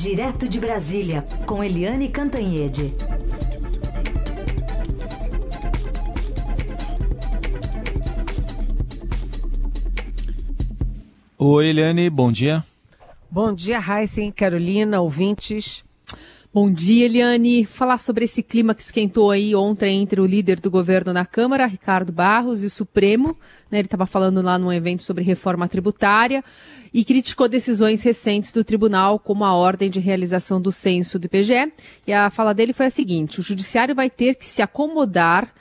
Direto de Brasília, com Eliane Cantanhede. Oi, Eliane, bom dia. Bom dia, Heisen, Carolina, ouvintes. Bom dia, Eliane. Falar sobre esse clima que esquentou aí ontem entre o líder do governo na Câmara, Ricardo Barros, e o Supremo. Né, ele estava falando lá num evento sobre reforma tributária e criticou decisões recentes do tribunal, como a ordem de realização do censo do IPGE. E a fala dele foi a seguinte: o judiciário vai ter que se acomodar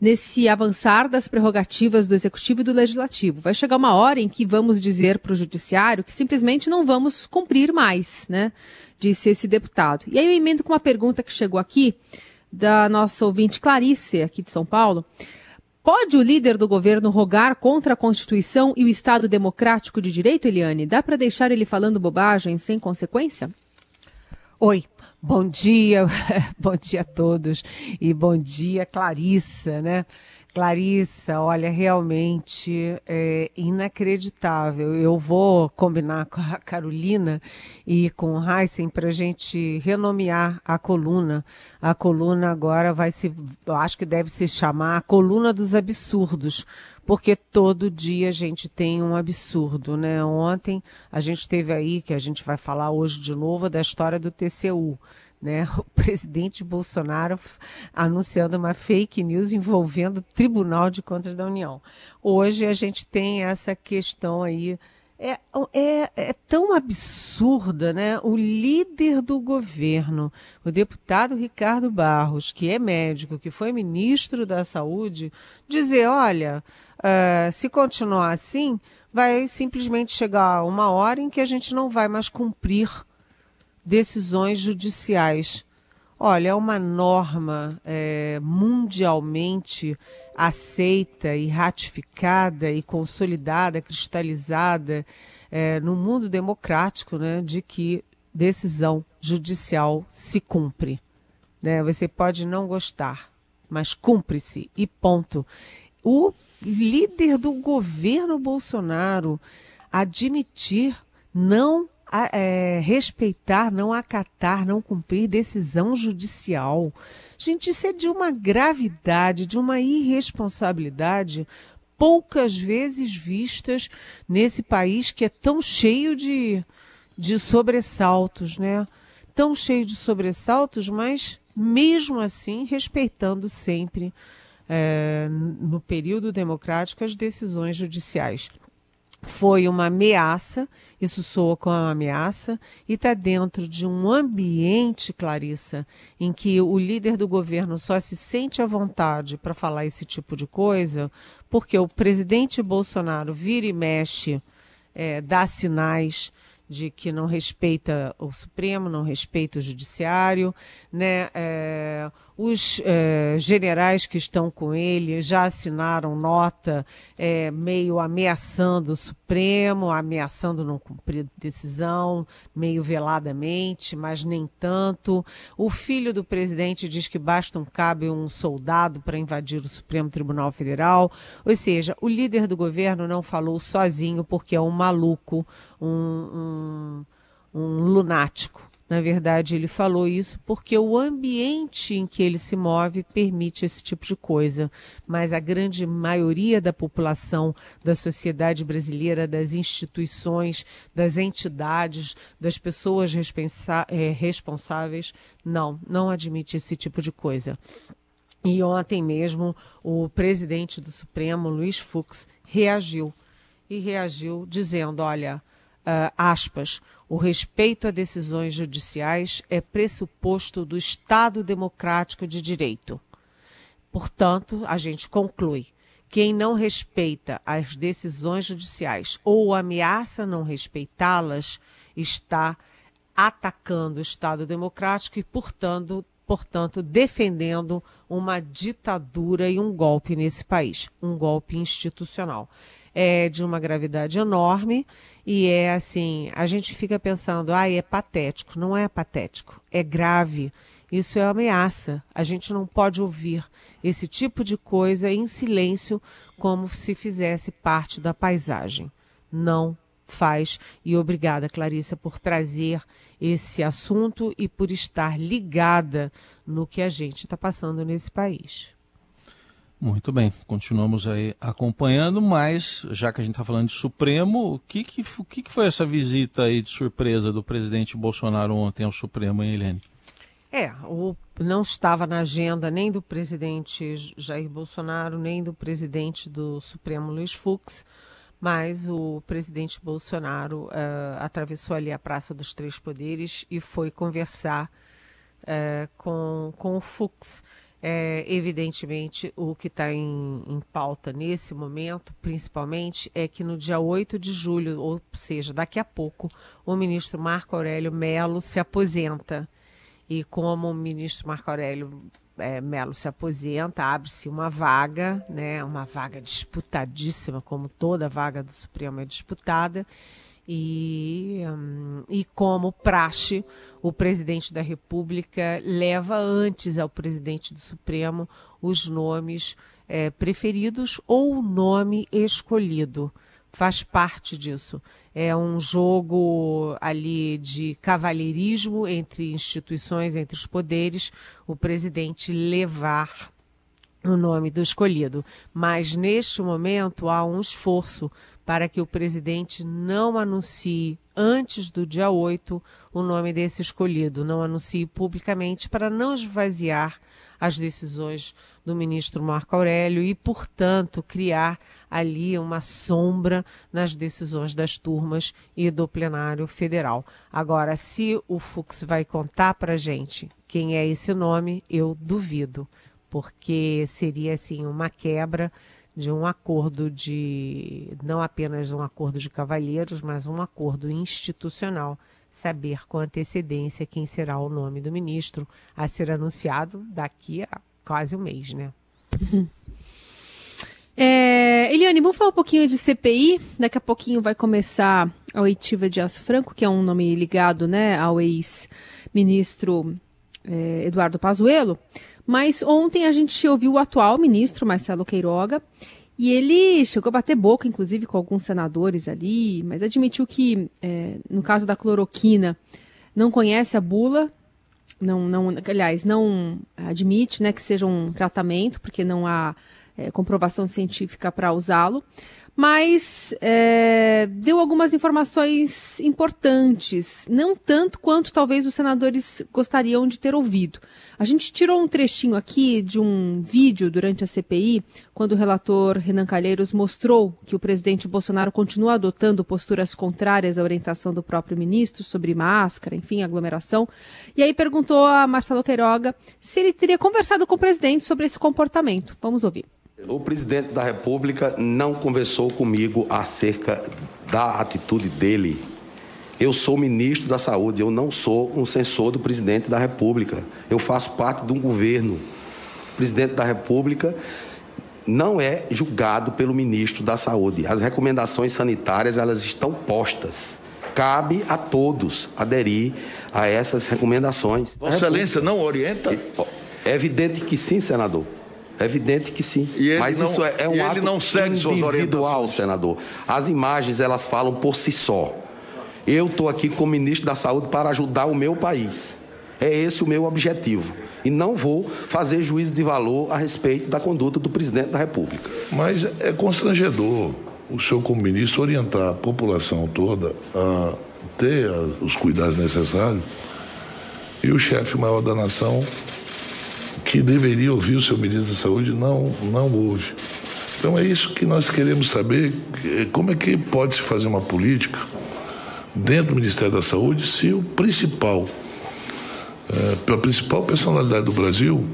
nesse avançar das prerrogativas do executivo e do legislativo. Vai chegar uma hora em que vamos dizer para o judiciário que simplesmente não vamos cumprir mais, né? Disse esse deputado. E aí eu emendo com uma pergunta que chegou aqui da nossa ouvinte Clarice, aqui de São Paulo. Pode o líder do governo rogar contra a Constituição e o Estado democrático de direito, Eliane? Dá para deixar ele falando bobagem sem consequência? Oi, bom dia, bom dia a todos e bom dia, Clarissa, né? Clarissa, olha, realmente é inacreditável. Eu vou combinar com a Carolina e com o Heisen para a gente renomear a coluna. A coluna agora vai se, acho que deve se chamar a coluna dos absurdos, porque todo dia a gente tem um absurdo, né? Ontem a gente teve aí, que a gente vai falar hoje de novo, da história do TCU né, o presidente Bolsonaro anunciando uma fake news envolvendo o Tribunal de Contas da União. Hoje a gente tem essa questão aí. É, é, é tão absurda, né? O líder do governo, o deputado Ricardo Barros, que é médico, que foi ministro da Saúde, dizer: olha, uh, se continuar assim, vai simplesmente chegar uma hora em que a gente não vai mais cumprir decisões judiciais. Olha, é uma norma é, mundialmente aceita e ratificada e consolidada, cristalizada é, no mundo democrático, né, de que decisão judicial se cumpre. Né? Você pode não gostar, mas cumpre-se e ponto. O líder do governo Bolsonaro admitir não é, respeitar, não acatar, não cumprir decisão judicial. Gente, isso é de uma gravidade, de uma irresponsabilidade poucas vezes vistas nesse país que é tão cheio de, de sobressaltos, né? Tão cheio de sobressaltos, mas mesmo assim respeitando sempre, é, no período democrático, as decisões judiciais foi uma ameaça, isso soa como uma ameaça, e está dentro de um ambiente, Clarissa, em que o líder do governo só se sente à vontade para falar esse tipo de coisa, porque o presidente Bolsonaro vira e mexe, é, dá sinais de que não respeita o Supremo, não respeita o Judiciário, né? É, os é, generais que estão com ele já assinaram nota é, meio ameaçando o Supremo, ameaçando não cumprir decisão, meio veladamente, mas nem tanto. O filho do presidente diz que basta um cabo e um soldado para invadir o Supremo Tribunal Federal. Ou seja, o líder do governo não falou sozinho porque é um maluco, um, um, um lunático. Na verdade, ele falou isso porque o ambiente em que ele se move permite esse tipo de coisa. Mas a grande maioria da população, da sociedade brasileira, das instituições, das entidades, das pessoas é, responsáveis, não, não admite esse tipo de coisa. E ontem mesmo o presidente do Supremo, Luiz Fux, reagiu. E reagiu dizendo: olha uh, aspas, o respeito a decisões judiciais é pressuposto do Estado democrático de direito. Portanto, a gente conclui: quem não respeita as decisões judiciais ou ameaça não respeitá-las está atacando o Estado democrático e, portanto, portanto, defendendo uma ditadura e um golpe nesse país, um golpe institucional é de uma gravidade enorme e é assim, a gente fica pensando, ah, é patético. Não é patético, é grave. Isso é ameaça. A gente não pode ouvir esse tipo de coisa em silêncio, como se fizesse parte da paisagem. Não faz. E obrigada, Clarissa, por trazer esse assunto e por estar ligada no que a gente está passando nesse país. Muito bem, continuamos aí acompanhando, mas já que a gente está falando de Supremo, o que, que, o que, que foi essa visita aí de surpresa do presidente Bolsonaro ontem ao Supremo, hein, Helene? É, o, não estava na agenda nem do presidente Jair Bolsonaro, nem do presidente do Supremo Luiz Fux, mas o presidente Bolsonaro uh, atravessou ali a Praça dos Três Poderes e foi conversar uh, com, com o Fux. É, evidentemente, o que está em, em, pauta nesse momento, principalmente, é que no dia 8 de julho, ou seja, daqui a pouco, o ministro Marco Aurélio Melo se aposenta. E como o ministro Marco Aurélio é, Melo se aposenta, abre-se uma vaga, né, uma vaga disputadíssima, como toda vaga do Supremo é disputada. E, um, e como praxe, o presidente da República leva antes ao presidente do Supremo os nomes é, preferidos ou o nome escolhido. Faz parte disso. É um jogo ali de cavalheirismo entre instituições, entre os poderes, o presidente levar o nome do escolhido. Mas neste momento há um esforço para que o presidente não anuncie antes do dia 8 o nome desse escolhido, não anuncie publicamente para não esvaziar as decisões do ministro Marco Aurélio e, portanto, criar ali uma sombra nas decisões das turmas e do plenário federal. Agora, se o Fux vai contar para a gente quem é esse nome, eu duvido, porque seria assim uma quebra de um acordo de não apenas um acordo de cavalheiros, mas um acordo institucional, saber com antecedência quem será o nome do ministro a ser anunciado daqui a quase um mês, né? É, Eliane, vamos falar um pouquinho de CPI. Daqui a pouquinho vai começar a oitiva de Aço Franco, que é um nome ligado né, ao ex-ministro é, Eduardo Pazuello. Mas ontem a gente ouviu o atual ministro, Marcelo Queiroga, e ele chegou a bater boca, inclusive, com alguns senadores ali, mas admitiu que, é, no caso da cloroquina, não conhece a bula, não, não, aliás, não admite né, que seja um tratamento, porque não há é, comprovação científica para usá-lo mas é, deu algumas informações importantes, não tanto quanto talvez os senadores gostariam de ter ouvido. A gente tirou um trechinho aqui de um vídeo durante a CPI, quando o relator Renan Calheiros mostrou que o presidente Bolsonaro continua adotando posturas contrárias à orientação do próprio ministro sobre máscara, enfim, aglomeração. E aí perguntou a Marcelo Queiroga se ele teria conversado com o presidente sobre esse comportamento. Vamos ouvir. O presidente da República não conversou comigo acerca da atitude dele. Eu sou ministro da Saúde, eu não sou um censor do presidente da República. Eu faço parte de um governo. O presidente da República não é julgado pelo ministro da Saúde. As recomendações sanitárias, elas estão postas. Cabe a todos aderir a essas recomendações. Vossa Excelência não orienta? É evidente que sim, senador. É evidente que sim. Mas não, isso é, é um ato não segue individual, senador. As imagens, elas falam por si só. Eu estou aqui como ministro da Saúde para ajudar o meu país. É esse o meu objetivo. E não vou fazer juízo de valor a respeito da conduta do presidente da República. Mas é constrangedor o senhor, como ministro, orientar a população toda a ter os cuidados necessários e o chefe maior da nação que deveria ouvir o seu ministro da Saúde não, não ouve. Então é isso que nós queremos saber, como é que pode se fazer uma política dentro do Ministério da Saúde se o principal, é, a principal personalidade do Brasil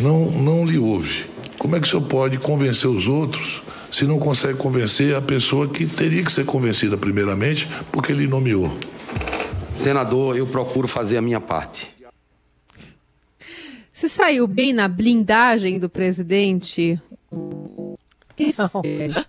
não, não lhe ouve. Como é que o senhor pode convencer os outros se não consegue convencer a pessoa que teria que ser convencida primeiramente porque ele nomeou? Senador, eu procuro fazer a minha parte. Você saiu bem na blindagem do presidente? Não.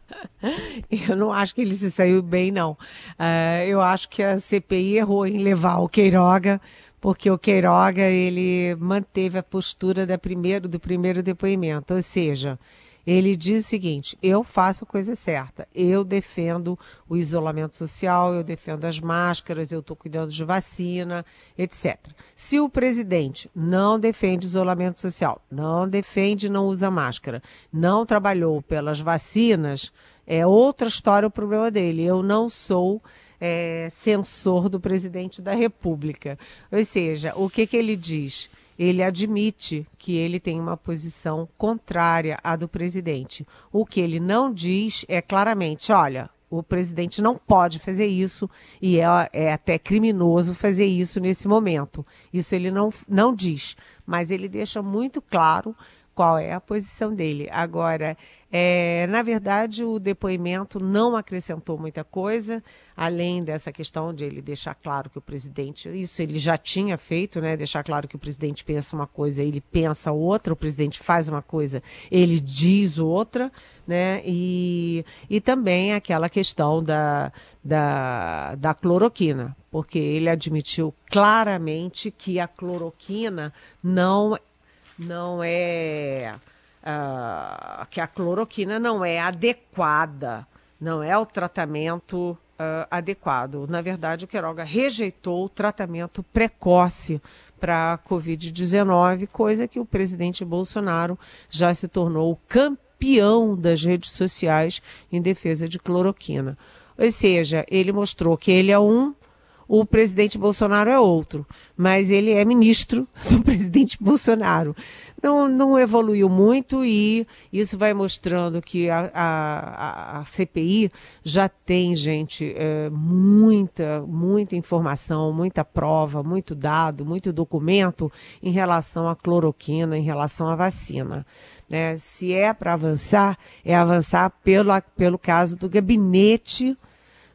Eu não acho que ele se saiu bem, não. Uh, eu acho que a CPI errou em levar o Queiroga, porque o Queiroga ele manteve a postura da primeiro, do primeiro depoimento, ou seja, Ele diz o seguinte: eu faço a coisa certa, eu defendo o isolamento social, eu defendo as máscaras, eu estou cuidando de vacina, etc. Se o presidente não defende isolamento social, não defende, não usa máscara, não trabalhou pelas vacinas, é outra história o problema dele. Eu não sou é, censor do presidente da República. Ou seja, o que, que ele diz? Ele admite que ele tem uma posição contrária à do presidente. O que ele não diz é claramente: olha, o presidente não pode fazer isso e é, é, até criminoso fazer isso nesse momento. Isso ele não, não diz, mas ele deixa muito claro qual é a posição dele. Agora, é, na verdade, o depoimento não acrescentou muita coisa, além dessa questão de ele deixar claro que o presidente, isso ele já tinha feito, né? Deixar claro que o presidente pensa uma coisa, ele pensa outra, o presidente faz uma coisa, ele diz outra, né? E, e também aquela questão da, da, da cloroquina, porque ele admitiu claramente que a cloroquina não, não é uh, que a cloroquina não é adequada, não é o tratamento uh, adequado. Na verdade, o Queiroga rejeitou o tratamento precoce para a Covid-19, coisa que o presidente Bolsonaro já se tornou campeão das redes sociais em defesa de cloroquina. Ou seja, ele mostrou que ele é um, o presidente Bolsonaro é outro, mas ele é ministro do presidente Bolsonaro não, não evoluiu muito e isso vai mostrando que a, a, a CPI já tem, gente, é, muita, muita informação, muita prova, muito dado, muito documento em relação à cloroquina, em relação à vacina. Né? Se é para avançar, é avançar pelo, pelo caso do gabinete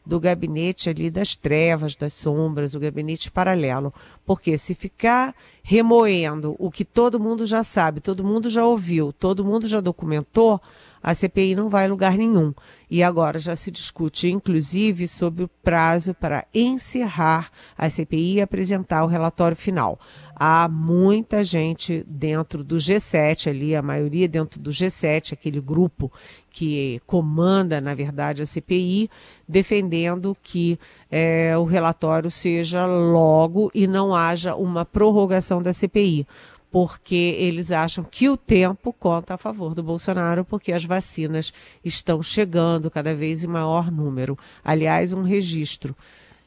do gabinete ali das trevas, das sombras, o gabinete paralelo. Porque se ficar remoendo o que todo mundo já sabe, todo mundo já ouviu, todo mundo já documentou, a CPI não vai a lugar nenhum. E agora já se discute, inclusive, sobre o prazo para encerrar a CPI e apresentar o relatório final. Há muita gente dentro do G7 ali, a maioria dentro do G7, aquele grupo que comanda, na verdade, a CPI, defendendo que é, o relatório seja logo e não haja uma prorrogação da CPI porque eles acham que o tempo conta a favor do Bolsonaro, porque as vacinas estão chegando cada vez em maior número. Aliás, um registro.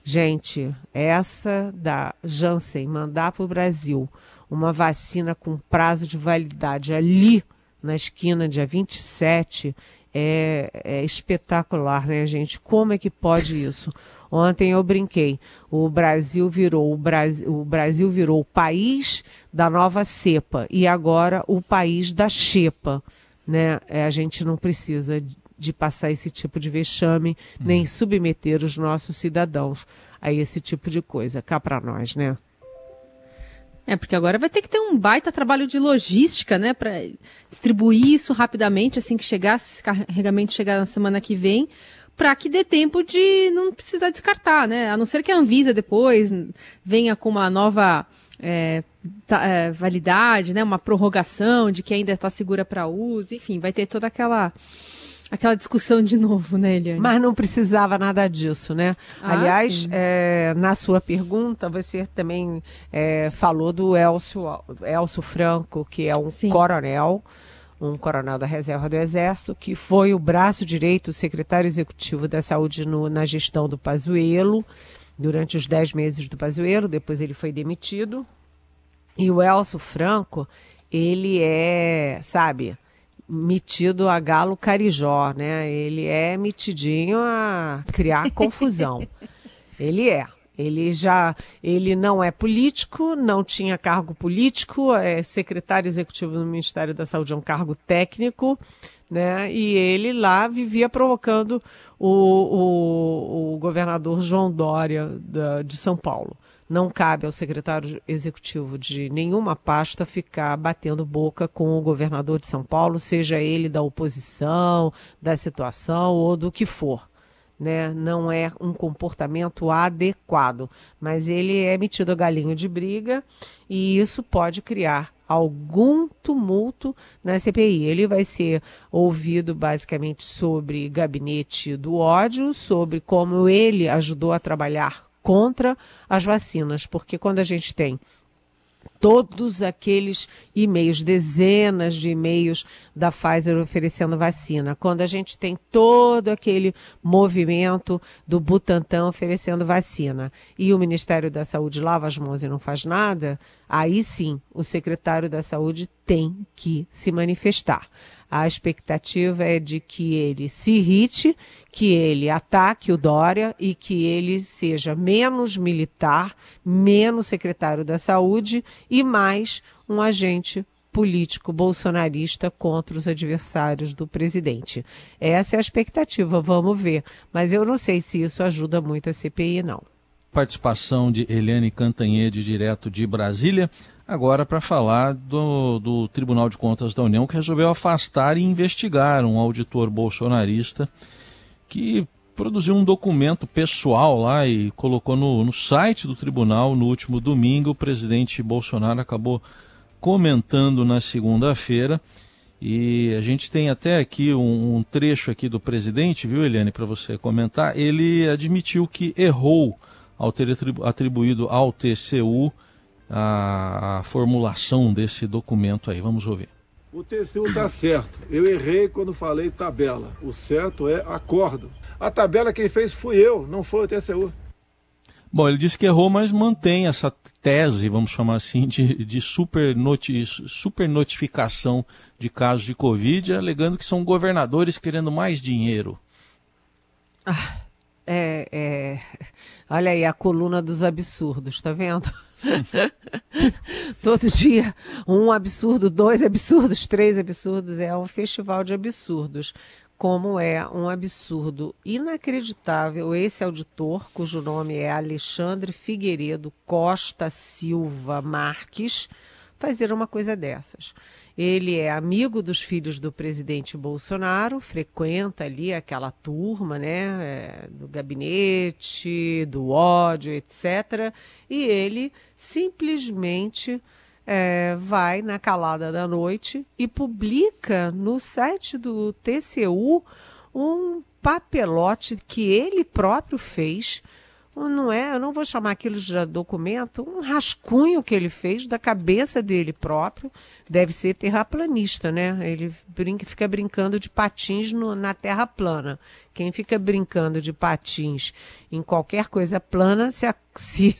Gente, essa da Janssen mandar para o Brasil uma vacina com prazo de validade ali na esquina, dia 27, é, é espetacular, né, gente? Como é que pode isso? Ontem eu brinquei. O Brasil virou o Brasil, o Brasil virou o país da nova cepa e agora o país da xepa, né? É, a gente não precisa de passar esse tipo de vexame, hum. nem submeter os nossos cidadãos a esse tipo de coisa. Cá para nós, né? É, porque agora vai ter que ter um baita trabalho de logística, né, para distribuir isso rapidamente, assim que chegar, se esse carregamento chegar na semana que vem, para que dê tempo de não precisar descartar, né? A não ser que a Anvisa depois venha com uma nova é, tá, é, validade, né? Uma prorrogação de que ainda está segura para uso, enfim, vai ter toda aquela aquela discussão de novo, né, Eliane? Mas não precisava nada disso, né? Ah, Aliás, é, na sua pergunta, você também é, falou do Elcio, Elcio Franco, que é um sim. coronel um coronel da reserva do Exército, que foi o braço direito, o secretário executivo da saúde no, na gestão do Pazuello, durante os dez meses do Pazuello, depois ele foi demitido. E o Elcio Franco, ele é, sabe, metido a galo carijó, né? Ele é metidinho a criar confusão. ele é. Ele já, ele não é político, não tinha cargo político, é secretário executivo do Ministério da Saúde, é um cargo técnico, né? E ele lá vivia provocando o, o, o governador João Dória da, de São Paulo. Não cabe ao secretário executivo de nenhuma pasta ficar batendo boca com o governador de São Paulo, seja ele da oposição, da situação ou do que for né? Não é um comportamento adequado, mas ele é metido a galinho de briga e isso pode criar algum tumulto na CPI. Ele vai ser ouvido basicamente sobre gabinete do ódio, sobre como ele ajudou a trabalhar contra as vacinas, porque quando a gente tem todos aqueles e-mails, dezenas de e-mails da Pfizer oferecendo vacina. Quando a gente tem todo aquele movimento do Butantan oferecendo vacina e o Ministério da Saúde lava as mãos e não faz nada, aí sim o secretário da Saúde tem que se manifestar. A expectativa é de que ele se irrite, que ele ataque o Dória e que ele seja menos militar, menos secretário da Saúde e mais um agente político bolsonarista contra os adversários do presidente. Essa é a expectativa, vamos ver. Mas eu não sei se isso ajuda muito a CPI, não. Participação de Eliane Cantanhede, direto de Brasília. Agora, para falar do, do, Tribunal de Contas da União, que resolveu afastar e investigar um auditor bolsonarista que produziu um documento pessoal lá e colocou no, no site do tribunal no último domingo. O presidente Bolsonaro acabou comentando na segunda-feira. E a gente tem até aqui um, um trecho aqui do presidente, viu, Eliane, para você comentar. Ele admitiu que errou ao ter atribuído ao TCU a, a formulação desse documento aí. Vamos ouvir. O TCU está certo. Eu errei quando falei tabela. O certo é acordo. A tabela quem fez fui eu, não foi o TCU. Bom, ele disse que errou, mas mantém essa tese, vamos chamar assim, de, de super, noti super notificação de casos de Covid, alegando que são governadores querendo mais dinheiro. Ah, é, é... Olha aí a coluna dos absurdos, tá vendo? Todo dia um absurdo, dois absurdos, três absurdos. É um festival de absurdos. Como é um absurdo inacreditável esse auditor, cujo nome é Alexandre Figueiredo Costa Silva Marques, fazer uma coisa dessas. Ele é amigo dos filhos do presidente Bolsonaro, frequenta ali aquela turma, né, é, do gabinete, do ódio, etc. E ele simplesmente é, vai na calada da noite e publica no site do TCU um papelote que ele próprio fez não é, eu não vou chamar aquilo de documento, um rascunho que ele fez da cabeça dele próprio, deve ser terraplanista, né? Ele brinca, fica brincando de patins no, na terra plana. Quem fica brincando de patins em qualquer coisa plana se, se,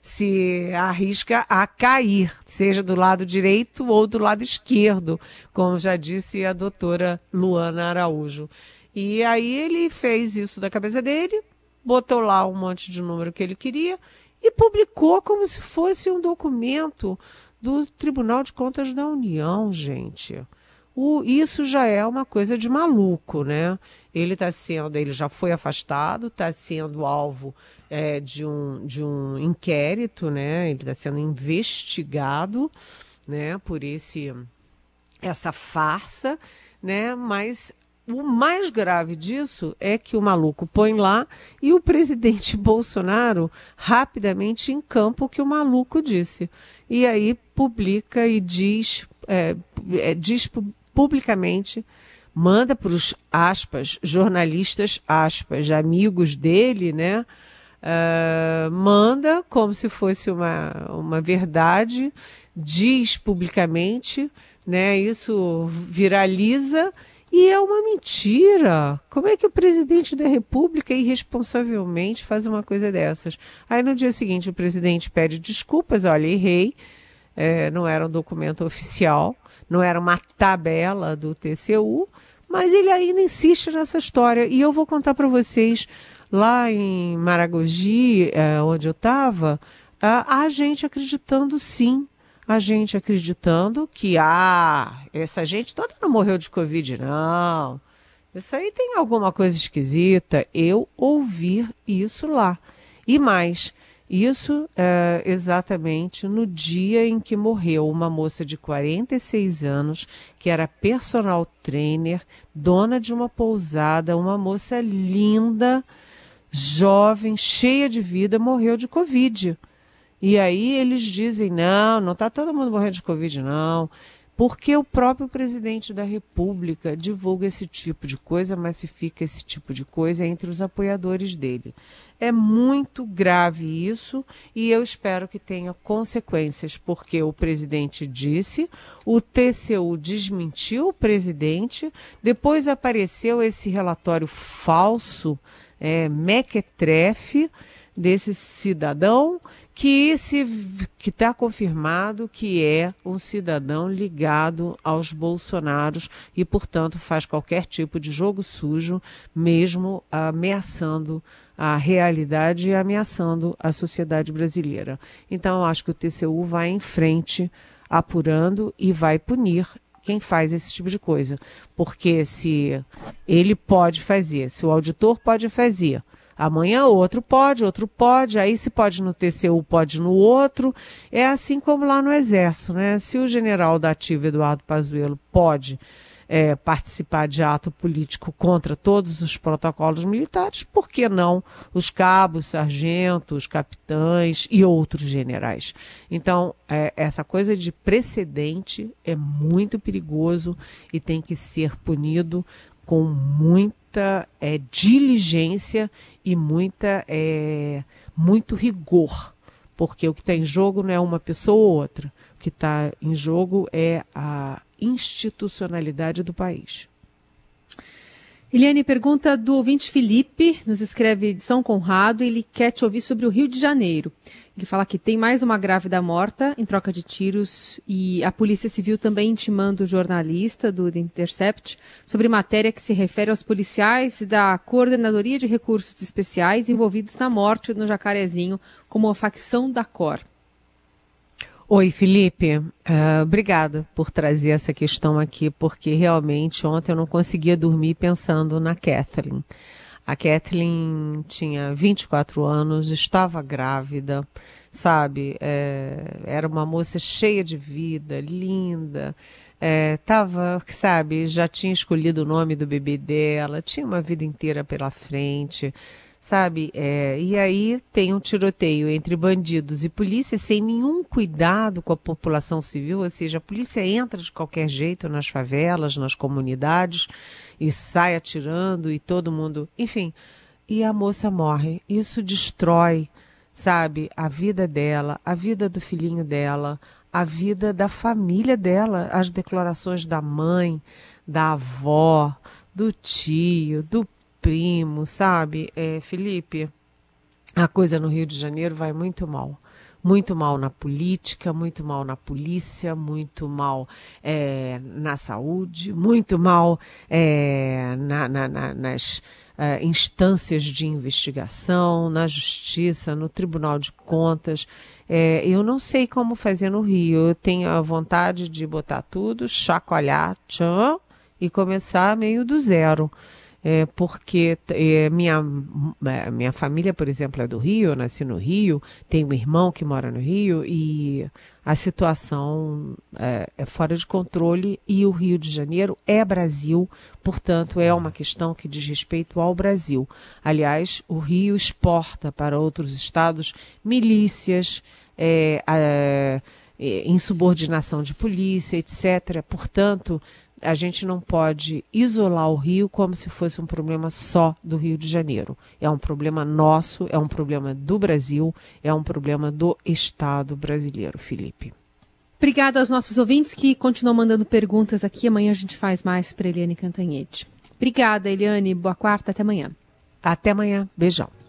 se arrisca a cair, seja do lado direito ou do lado esquerdo, como já disse a doutora Luana Araújo. E aí ele fez isso da cabeça dele, botou lá um monte de número que ele queria e publicou como se fosse um documento do Tribunal de Contas da União, gente. O, isso já é uma coisa de maluco, né? Ele está sendo, ele já foi afastado, está sendo alvo é, de, um, de um inquérito, né? Ele está sendo investigado, né? Por esse essa farsa, né? Mas o mais grave disso é que o maluco põe lá e o presidente Bolsonaro rapidamente encampa o que o maluco disse. E aí publica e diz, é, é, diz publicamente, manda para os aspas, jornalistas, aspas, amigos dele, né? Uh, manda como se fosse uma, uma verdade, diz publicamente, né? Isso viraliza e é uma mentira. Como é que o presidente da República irresponsavelmente faz uma coisa dessas? Aí no dia seguinte o presidente pede desculpas, olha, errei, é, não era um documento oficial, não era uma tabela do TCU, mas ele ainda insiste nessa história. E eu vou contar para vocês, lá em Maragogi, é, onde eu estava, a gente acreditando sim a gente acreditando que, ah, essa gente toda não morreu de Covid, não. Isso aí tem alguma coisa esquisita. Eu ouvir isso lá. E mais, Isso é, exatamente no dia em que morreu uma moça de 46 anos, que era personal trainer, dona de uma pousada, uma moça linda, jovem, cheia de vida, morreu de Covid. E aí eles dizem: não, não está todo mundo morrendo de Covid, não porque o próprio presidente da República divulga esse tipo de coisa, massifica esse tipo de coisa entre os apoiadores dele. É muito grave isso e eu espero que tenha consequências, porque o presidente disse, o TCU desmentiu o presidente, depois apareceu esse relatório falso, é, mequetrefe, desse cidadão que que está confirmado que é um cidadão ligado aos bolsonaros e portanto faz qualquer tipo de jogo sujo mesmo ameaçando a realidade e ameaçando a sociedade brasileira. Então acho que o TCU vai em frente apurando e vai punir quem faz esse tipo de coisa. Porque se ele pode fazer se o auditor pode fazer Amanhã outro pode, outro pode, aí se pode no TCU, pode no outro. É assim como lá no Exército, né? Se o general da ativa Eduardo Pazuello pode é, participar de ato político contra todos os protocolos militares, por que não os cabos, sargentos, capitães e outros generais? Então, é, essa coisa de precedente é muito perigoso e tem que ser punido com muita é, diligência e muita, é, muito rigor, porque o que está em jogo não é uma pessoa ou outra, o que está em jogo é a institucionalidade do país. Eliane, pergunta do ouvinte Felipe, nos escreve de São Conrado, ele quer te ouvir sobre o Rio de Janeiro. Ele fala que tem mais uma grávida morta em troca de tiros e a Polícia Civil também intimando o jornalista do Intercept sobre matéria que se refere aos policiais da Coordenadoria de Recursos Especiais envolvidos na morte no Jacarezinho como a facção da COR. Oi, Felipe. Uh, obrigada por trazer essa questão aqui, porque realmente ontem eu não conseguia dormir pensando na Kathleen. A Kathleen tinha 24 anos, estava grávida, sabe? É, era uma moça cheia de vida, linda. É, sabe, já tinha escolhido o nome do bebê dela, tinha uma vida inteira pela frente sabe? É, e aí tem um tiroteio entre bandidos e polícia sem nenhum cuidado com a população civil, ou seja, a polícia entra de qualquer jeito nas favelas, nas comunidades e sai atirando e todo mundo, enfim, e a moça morre. Isso destrói, sabe, a vida dela, a vida do filhinho dela, a vida da família dela, as declarações da mãe, da avó, do tio, do primo, sabe? É, Felipe, a coisa no Rio de Janeiro vai muito mal. Muito mal na política, muito mal na polícia, muito mal é, na saúde, muito mal é, na, na, na, nas é, instâncias de investigação, na justiça, no Tribunal de Contas. É, eu não sei como fazer no Rio. Eu tenho a vontade de botar tudo, chacoalhar, tchan, e começar meio do zero é, porque é, minha, é, minha família, por exemplo, é do Rio, eu nasci no Rio, tenho um irmão que mora no Rio e a situação é, é fora de controle e o Rio de Janeiro é Brasil, portanto, é uma questão que diz respeito ao Brasil. Aliás, o Rio exporta para outros estados milícias, é, é, insubordinação de polícia, etc. Portanto, a gente não pode isolar o Rio como se fosse um problema só do Rio de Janeiro. É um problema nosso, é um problema do Brasil, é um problema do Estado brasileiro, Felipe. Obrigada aos nossos ouvintes que continuam mandando perguntas aqui. Amanhã a gente faz mais para Eliane Cantanhete. Obrigada, Eliane. Boa quarta. Até amanhã. Até amanhã. Beijão.